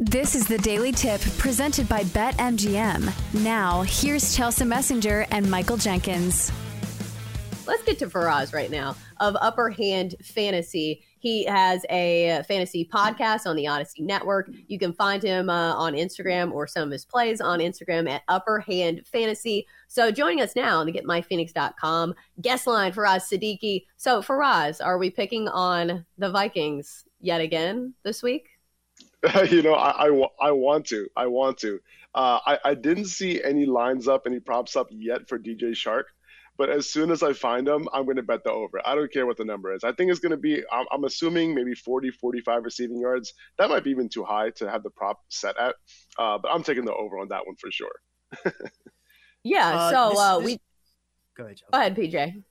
This is the Daily Tip presented by BetMGM. Now, here's Chelsea Messinger and Michael Jenkins. Let's get to Faraz right now of Upper Hand Fantasy. He has a fantasy podcast on the Audacy Network. You can find him uh, on Instagram or some of his plays on Instagram at Upper Hand Fantasy. So joining us now on the GetMyPhoenix.com guest line, Faraz Siddiqi. So Faraz, are we picking on the Vikings yet again this week? you know, I, I, I, want to. I want to. Uh, I, I didn't see any lines up, any props up yet for DJ Chark. But as soon as I find them, I'm going to bet the over. I don't care what the number is. I think it's going to be, I'm, I'm assuming maybe 40, 45 receiving yards. That might be even too high to have the prop set at. Uh, but I'm taking the over on that one for sure. yeah. Uh, so this, uh, this... we. Go ahead, Go ahead, PJ.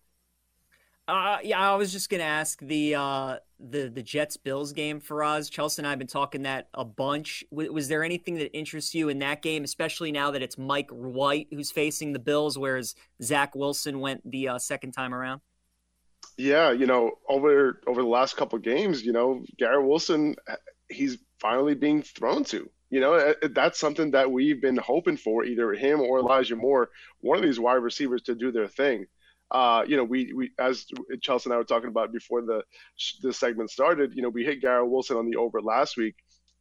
Uh, yeah, I was just gonna ask the uh, the the Jets Bills game for us. Chelsea and I have been talking that a bunch. W- was there anything that interests you in that game, especially now that it's Mike White who's facing the Bills, whereas Zach Wilson went the uh, second time around? Yeah, you know, over over the last couple games, you know, Garrett Wilson, he's finally being thrown to. You know, that's something that we've been hoping for, either him or Elijah Moore, one of these wide receivers to do their thing uh, you know, we, we as Chelsea and I were talking about before the the segment started, you know, we hit Garrett Wilson on the over last week,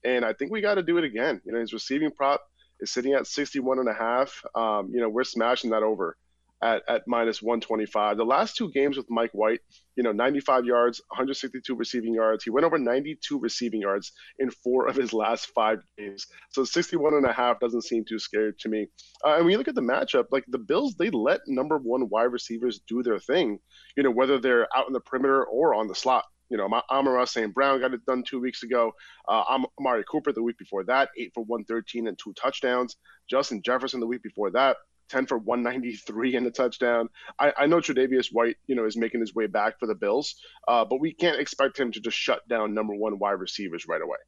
and I think we got to do it again. You know, his receiving prop is sitting at 61 and a half. Um, you know, we're smashing that over at, at minus 125. The last two games with Mike White, you know, 95 yards, 162 receiving yards. He went over 92 receiving yards in four of his last five games. So 61 and a half doesn't seem too scary to me. Uh, and when you look at the matchup, like the Bills, they let number one wide receivers do their thing, you know, whether they're out in the perimeter or on the slot. You know, Amon-Ra St. Brown got it done two weeks ago. Uh, Amari Cooper the week before that, eight for 113 and two touchdowns. Justin Jefferson the week before that, 10 for 193 and a touchdown. I, I know Tre'Davious White, you know, is making his way back for the Bills, uh, but we can't expect him to just shut down number one wide receivers right away.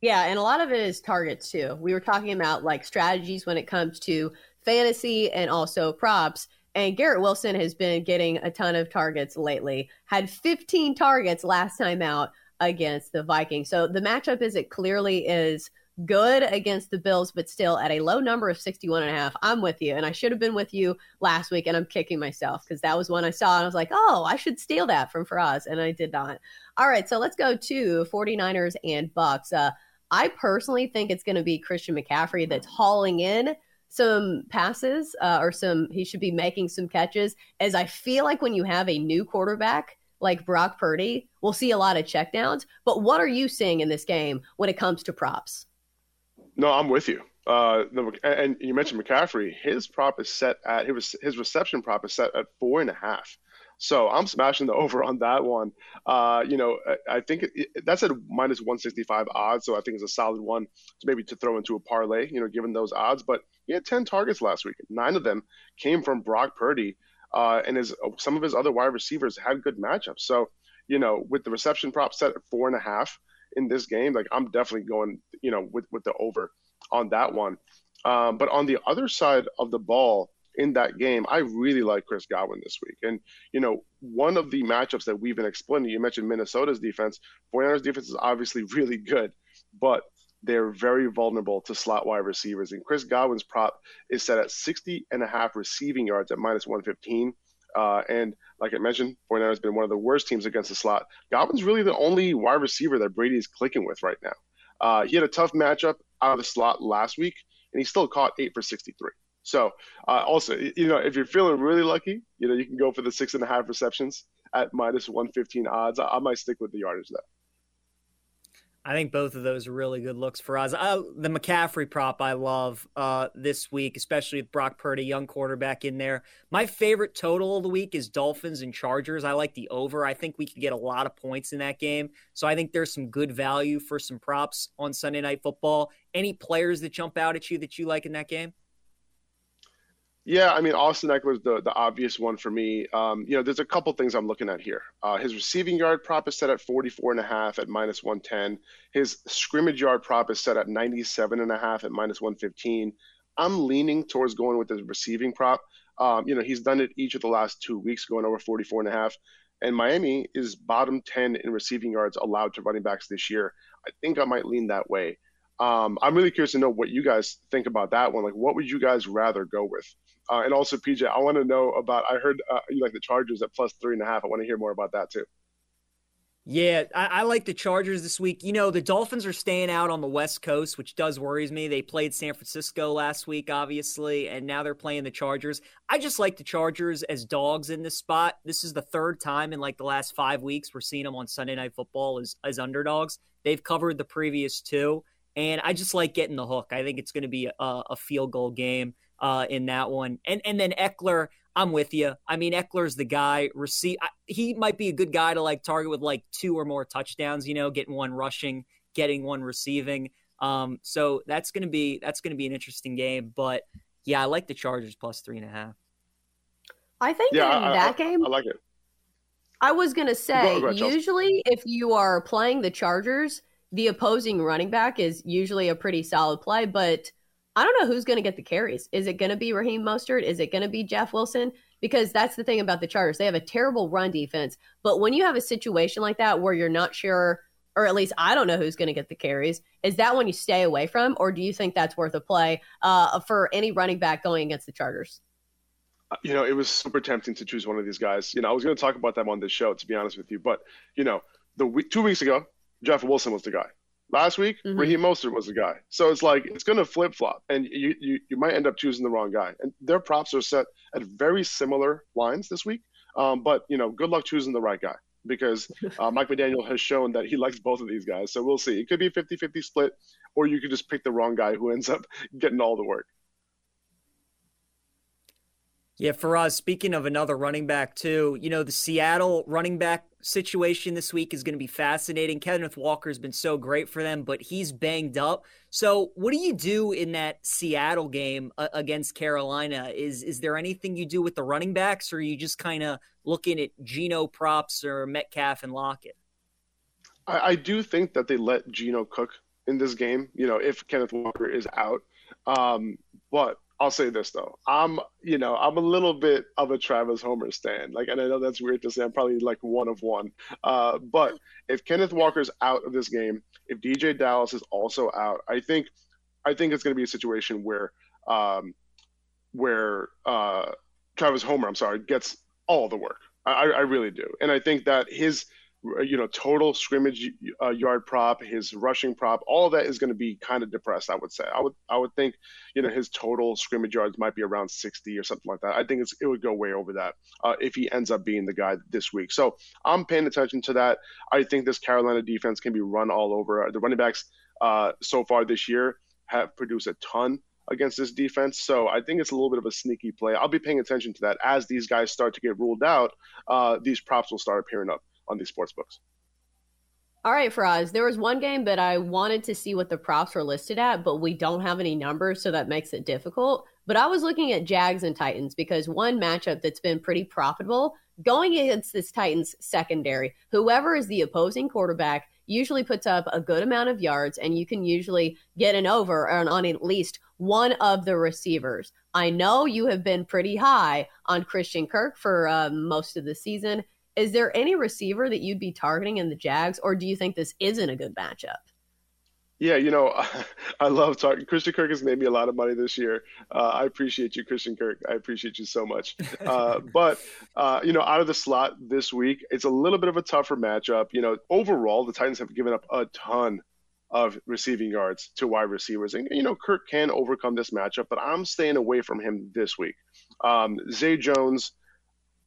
Yeah, and a lot of it is targets too. We were talking about like strategies when it comes to fantasy and also props. And Garrett Wilson has been getting a ton of targets lately. Had 15 targets last time out against the Vikings. So the matchup is it clearly is good against the Bills, but still at a low number of 61 and a half. I'm with you. And I should have been with you last week. And I'm kicking myself because that was one I saw. And I was like, oh, I should steal that from Faraz. And I did not. All right. So let's go to 49ers and Bucs. Uh, I personally think it's going to be Christian McCaffrey that's hauling in some passes uh, or some, he should be making some catches. As I feel like when you have a new quarterback, like Brock Purdy, we'll see a lot of checkdowns. But what are you seeing in this game when it comes to props? No, I'm with you. Uh, the, and you mentioned McCaffrey. His prop is set at his his reception prop is set at four and a half. So I'm smashing the over on that one. Uh, you know, I, I think it, that's at minus 165 odds, so I think it's a solid one to maybe to throw into a parlay. You know, given those odds. But he had 10 targets last week. Nine of them came from Brock Purdy, uh, and his some of his other wide receivers had good matchups. So you know, with the reception prop set at four and a half, in this game, like I'm definitely going, you know, with with the over on that one. Um, but on the other side of the ball in that game, I really like Chris Godwin this week. And, you know, one of the matchups that we've been explaining, you mentioned Minnesota's defense. 49ers defense is obviously really good, but they're very vulnerable to slot wide receivers. And Chris Godwin's prop is set at 60 and a half receiving yards at minus 115. Uh, and like I mentioned, 49ers has been one of the worst teams against the slot. Godwin's really the only wide receiver that Brady is clicking with right now. Uh, he had a tough matchup out of the slot last week, and he still caught eight for 63. So, uh, also, you know, if you're feeling really lucky, you know, you can go for the six and a half receptions at minus 115 odds. I, I might stick with the yardage there. I think both of those are really good looks for us. Uh, the McCaffrey prop I love uh, this week, especially with Brock Purdy, young quarterback in there. My favorite total of the week is Dolphins and Chargers. I like the over. I think we could get a lot of points in that game. So I think there's some good value for some props on Sunday Night Football. Any players that jump out at you that you like in that game? Yeah, I mean Austin Ekeler the the obvious one for me. Um, you know, there's a couple things I'm looking at here. Uh, his receiving yard prop is set at 44 and a half at minus 110. His scrimmage yard prop is set at 97 and a half at minus 115. I'm leaning towards going with his receiving prop. Um, you know, he's done it each of the last two weeks, going over 44 and a half. And Miami is bottom 10 in receiving yards allowed to running backs this year. I think I might lean that way. Um, I'm really curious to know what you guys think about that one. Like, what would you guys rather go with? Uh, and also, PJ, I want to know about. I heard uh, you like the Chargers at plus three and a half. I want to hear more about that too. Yeah, I, I, like the Chargers this week. You know, the Dolphins are staying out on the West Coast, which does worries me. They played San Francisco last week, obviously, and now they're playing the Chargers. I just like the Chargers as dogs in this spot. This is the third time in like the last five weeks we're seeing them on Sunday Night Football as, as underdogs. They've covered the previous two. And I just like getting the hook. I think it's going to be a, a, field goal game uh, in that one. And and then Ekeler, I'm with you. I mean, Ekeler's the guy. Receive. He might be a good guy to like target with like two or more touchdowns. You know, getting one rushing, getting one receiving. Um, so that's gonna be that's gonna be an interesting game. But yeah, I like the Chargers plus three and a half. I think yeah, in I, that I, game, I like it. I was gonna say, go, go usually if you are playing the Chargers, the opposing running back is usually a pretty solid play, but I don't know who's going to get the carries. Is it going to be Raheem Mostert? Is it going to be Jeff Wilson? Because that's the thing about the Chargers. They have a terrible run defense. But when you have a situation like that where you're not sure, or at least I don't know who's going to get the carries, is that one you stay away from? Or do you think that's worth a play uh, for any running back going against the Chargers? Uh, you know, it was super tempting to choose one of these guys. You know, I was going to talk about them on this show, to be honest with you. But, you know, the week, two weeks ago, Jeff Wilson was the guy. Last week, mm-hmm. Raheem Mostert was the guy. So it's like it's going to flip flop, and you, you you might end up choosing the wrong guy. And their props are set at very similar lines this week. Um, but you know, good luck choosing the right guy because uh, Mike McDaniel has shown that he likes both of these guys. So we'll see. It could be a 50-50 split, or you could just pick the wrong guy who ends up getting all the work. Yeah, for us, speaking of another running back, too, you know, the Seattle running back situation this week is going to be fascinating. Kenneth Walker's been so great for them, but he's banged up. So, what do you do in that Seattle game uh, against Carolina? Is is there anything you do with the running backs, or you just kind of looking at Geno props or Metcalf and Lockett? I, I do think that they let Geno cook in this game. You know, if Kenneth Walker is out, um, but I'll say this though. I'm, you know, I'm a little bit of a Travis Homer stand. Like, and I know that's weird to say. I'm probably like one of one. Uh, but if Kenneth Walker's out of this game, if DeeJay Dallas is also out, I think, I think it's going to be a situation where, um, where uh, Travis Homer, I'm sorry, gets all the work. I, I really do, and I think that his you know, total scrimmage uh, yard prop, his rushing prop, all that is going to be kind of depressed. I would say. I would I would think, you know, his total scrimmage yards might be around 60 or something like that. I think it's it would go way over that uh, if he ends up being the guy this week. So I'm paying attention to that. I think this Carolina defense can be run all over. The running backs uh, so far this year have produced a ton against this defense. So I think it's a little bit of a sneaky play. I'll be paying attention to that as these guys start to get ruled out. Uh, these props will start appearing up on these sports books. All right, Faraz. There was one game that I wanted to see what the props were listed at, but we don't have any numbers, so that makes it difficult. But I was looking at Jags and Titans because one matchup that's been pretty profitable going against this Titans secondary, whoever is the opposing quarterback usually puts up a good amount of yards, and you can usually get an over on, at least one of the receivers. I know you have been pretty high on Christian Kirk for uh, most of the season. Is there any receiver that you'd be targeting in the Jags, or do you think this isn't a good matchup? Yeah, you know, I love talking. Christian Kirk has made me a lot of money this year. Uh, I appreciate you, Christian Kirk. I appreciate you so much. Uh, but, uh, you know, out of the slot this week, it's a little bit of a tougher matchup. You know, overall, the Titans have given up a ton of receiving yards to wide receivers. And, you know, Kirk can overcome this matchup, but I'm staying away from him this week. Um, Zay Jones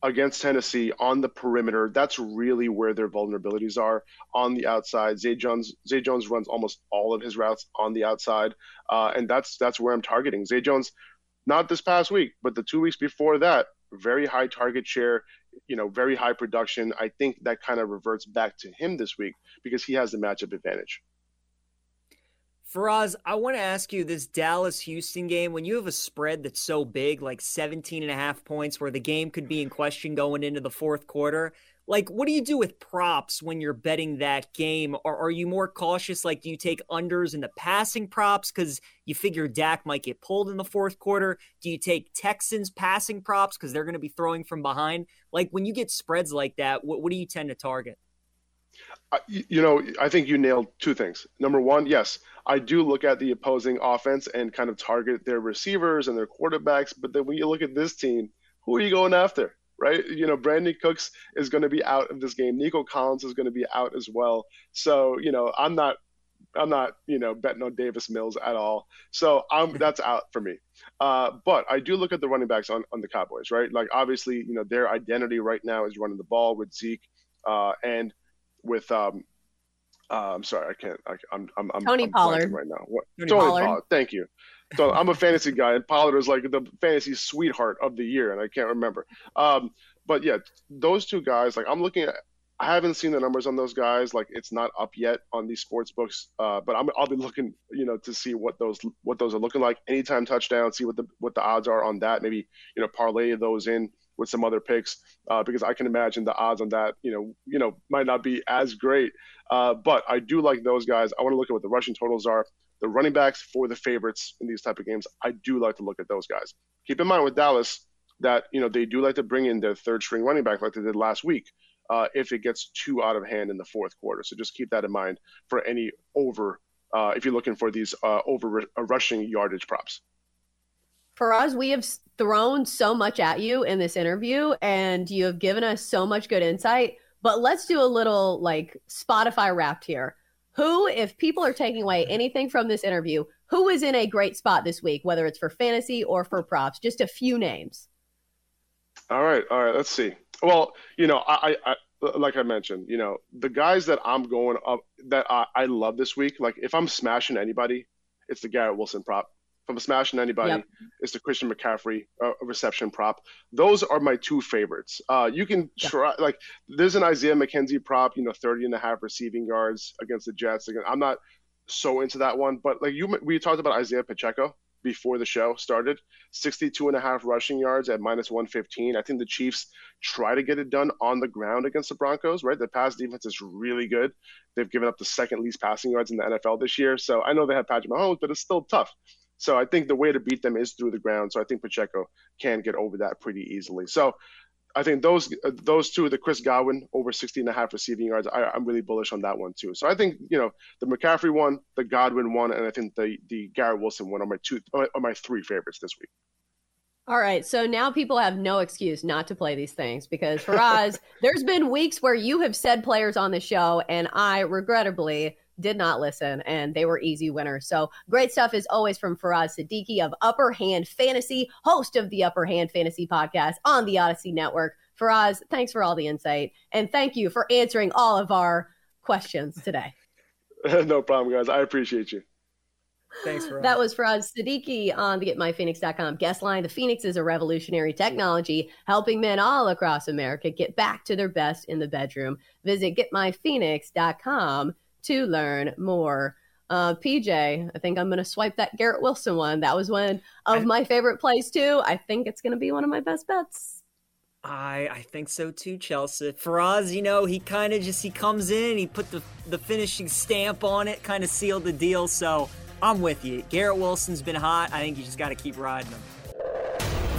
against Tennessee on the perimeter. That's really where their vulnerabilities are on the outside. Zay Jones, Zay Jones runs almost all of his routes on the outside, uh, and that's that's where I'm targeting. Zay Jones, not this past week, but the two weeks before that, very high target share, you know, very high production. I think that kind of reverts back to him this week because he has the matchup advantage. Faraz, I want to ask you this Dallas Houston game, when you have a spread that's so big, like 17 and a half points, where the game could be in question going into the fourth quarter, like what do you do with props when you're betting that game? Or are you more cautious? Like, do you take unders in the passing props because you figure Dak might get pulled in the fourth quarter? Do you take Texans passing props because they're going to be throwing from behind? Like, when you get spreads like that, what, what do you tend to target? You know, I think you nailed two things. Number one, yes, I do look at the opposing offense and kind of target their receivers and their quarterbacks. But then when you look at this team, who are you going after? Right? You know, Brandin Cooks is going to be out of this game. Nico Collins is going to be out as well. So, you know, I'm not I'm not, you know, betting on Davis Mills at all. So I'm that's out for me. Uh, but I do look at the running backs on, on the Cowboys, right? Like obviously, you know, their identity right now is running the ball with Zeke. Uh, and with um, uh, I'm sorry, I can't. I, am I'm, I'm Tony I'm Pollard right now. What? Tony, Tony Pollard. Pollard. Thank you. So I'm a fantasy guy, and Pollard is like the fantasy sweetheart of the year, and I can't remember. Um, but yeah, those two guys, like I'm looking at. I haven't seen the numbers on those guys. Like it's not up yet on these sports books. Uh, but I'm, I'll be looking, you know, to see what those what those are looking like. Anytime touchdown, see what the what the odds are on that. Maybe you know parlay those in with some other picks uh, because I can imagine the odds on that, you know, you know, might not be as great. Uh, but I do like those guys. I want to look at what the rushing totals are. The running backs for the favorites in these type of games, I do like to look at those guys. Keep in mind with Dallas that you know they do like to bring in their third string running back like they did last week. Uh, if it gets too out of hand in the fourth quarter, so just keep that in mind for any over. Uh, if you're looking for these uh, over uh, rushing yardage props. Faraz, we have thrown so much at you in this interview and you have given us so much good insight. But let's do a little like Spotify wrapped here. Who, if people are taking away anything from this interview, who is in a great spot this week, whether it's for fantasy or for props? Just a few names. All right, all right. Let's see. Well, you know, I, I like I mentioned, you know, the guys that I'm going up that I, I love this week. Like, if I'm smashing anybody, it's the Garrett Wilson prop from smashing anybody yep. is the Christian McCaffrey uh, reception prop. Those are my two favorites. Uh, you can try like there's an Isaiah McKenzie prop, you know, 30 and a half receiving yards against the Jets. Again, I'm not so into that one, but like you, we talked about Isaiah Pacheco before the show started 62 and a half rushing yards at minus 115 i think the chiefs try to get it done on the ground against the broncos right the pass defense is really good they've given up the second least passing yards in the nfl this year so i know they have patrick mahomes but it's still tough so I think the way to beat them is through the ground. So I think Pacheco can get over that pretty easily. So I think those those two, the Chris Godwin over 60 and a half receiving yards, I, am really bullish on that one too. So I think you know the McCaffrey one, the Godwin one, and I think the the Garrett Wilson one are my two are my three favorites this week. All right, so now people have no excuse not to play these things because Faraz, there's been weeks where you have said players on the show, and I regrettably did not listen, and they were easy winners. So great stuff is always from Faraz Siddiqi of Upper Hand Fantasy, host of the Upper Hand Fantasy podcast on the Audacy Network. Faraz, thanks for all the insight, and thank you for answering all of our questions today. no problem, guys. I appreciate you. Thanks for that was Faraz Siddiqi on the GetMyPhoenix.com guest line. The Phoenix is a revolutionary technology helping men all across America get back to their best in the bedroom. Visit GetMyPhoenix.com to learn more. Uh, PJ, I think I'm going to swipe that Garrett Wilson one. That was one of I, my favorite plays too. I think it's going to be one of my best bets. I I think so too, Chelsea. Faraz, you know, he kind of just he comes in, he put the the finishing stamp on it, kind of sealed the deal. So I'm with you. Garrett Wilson's been hot. I think you just got to keep riding him.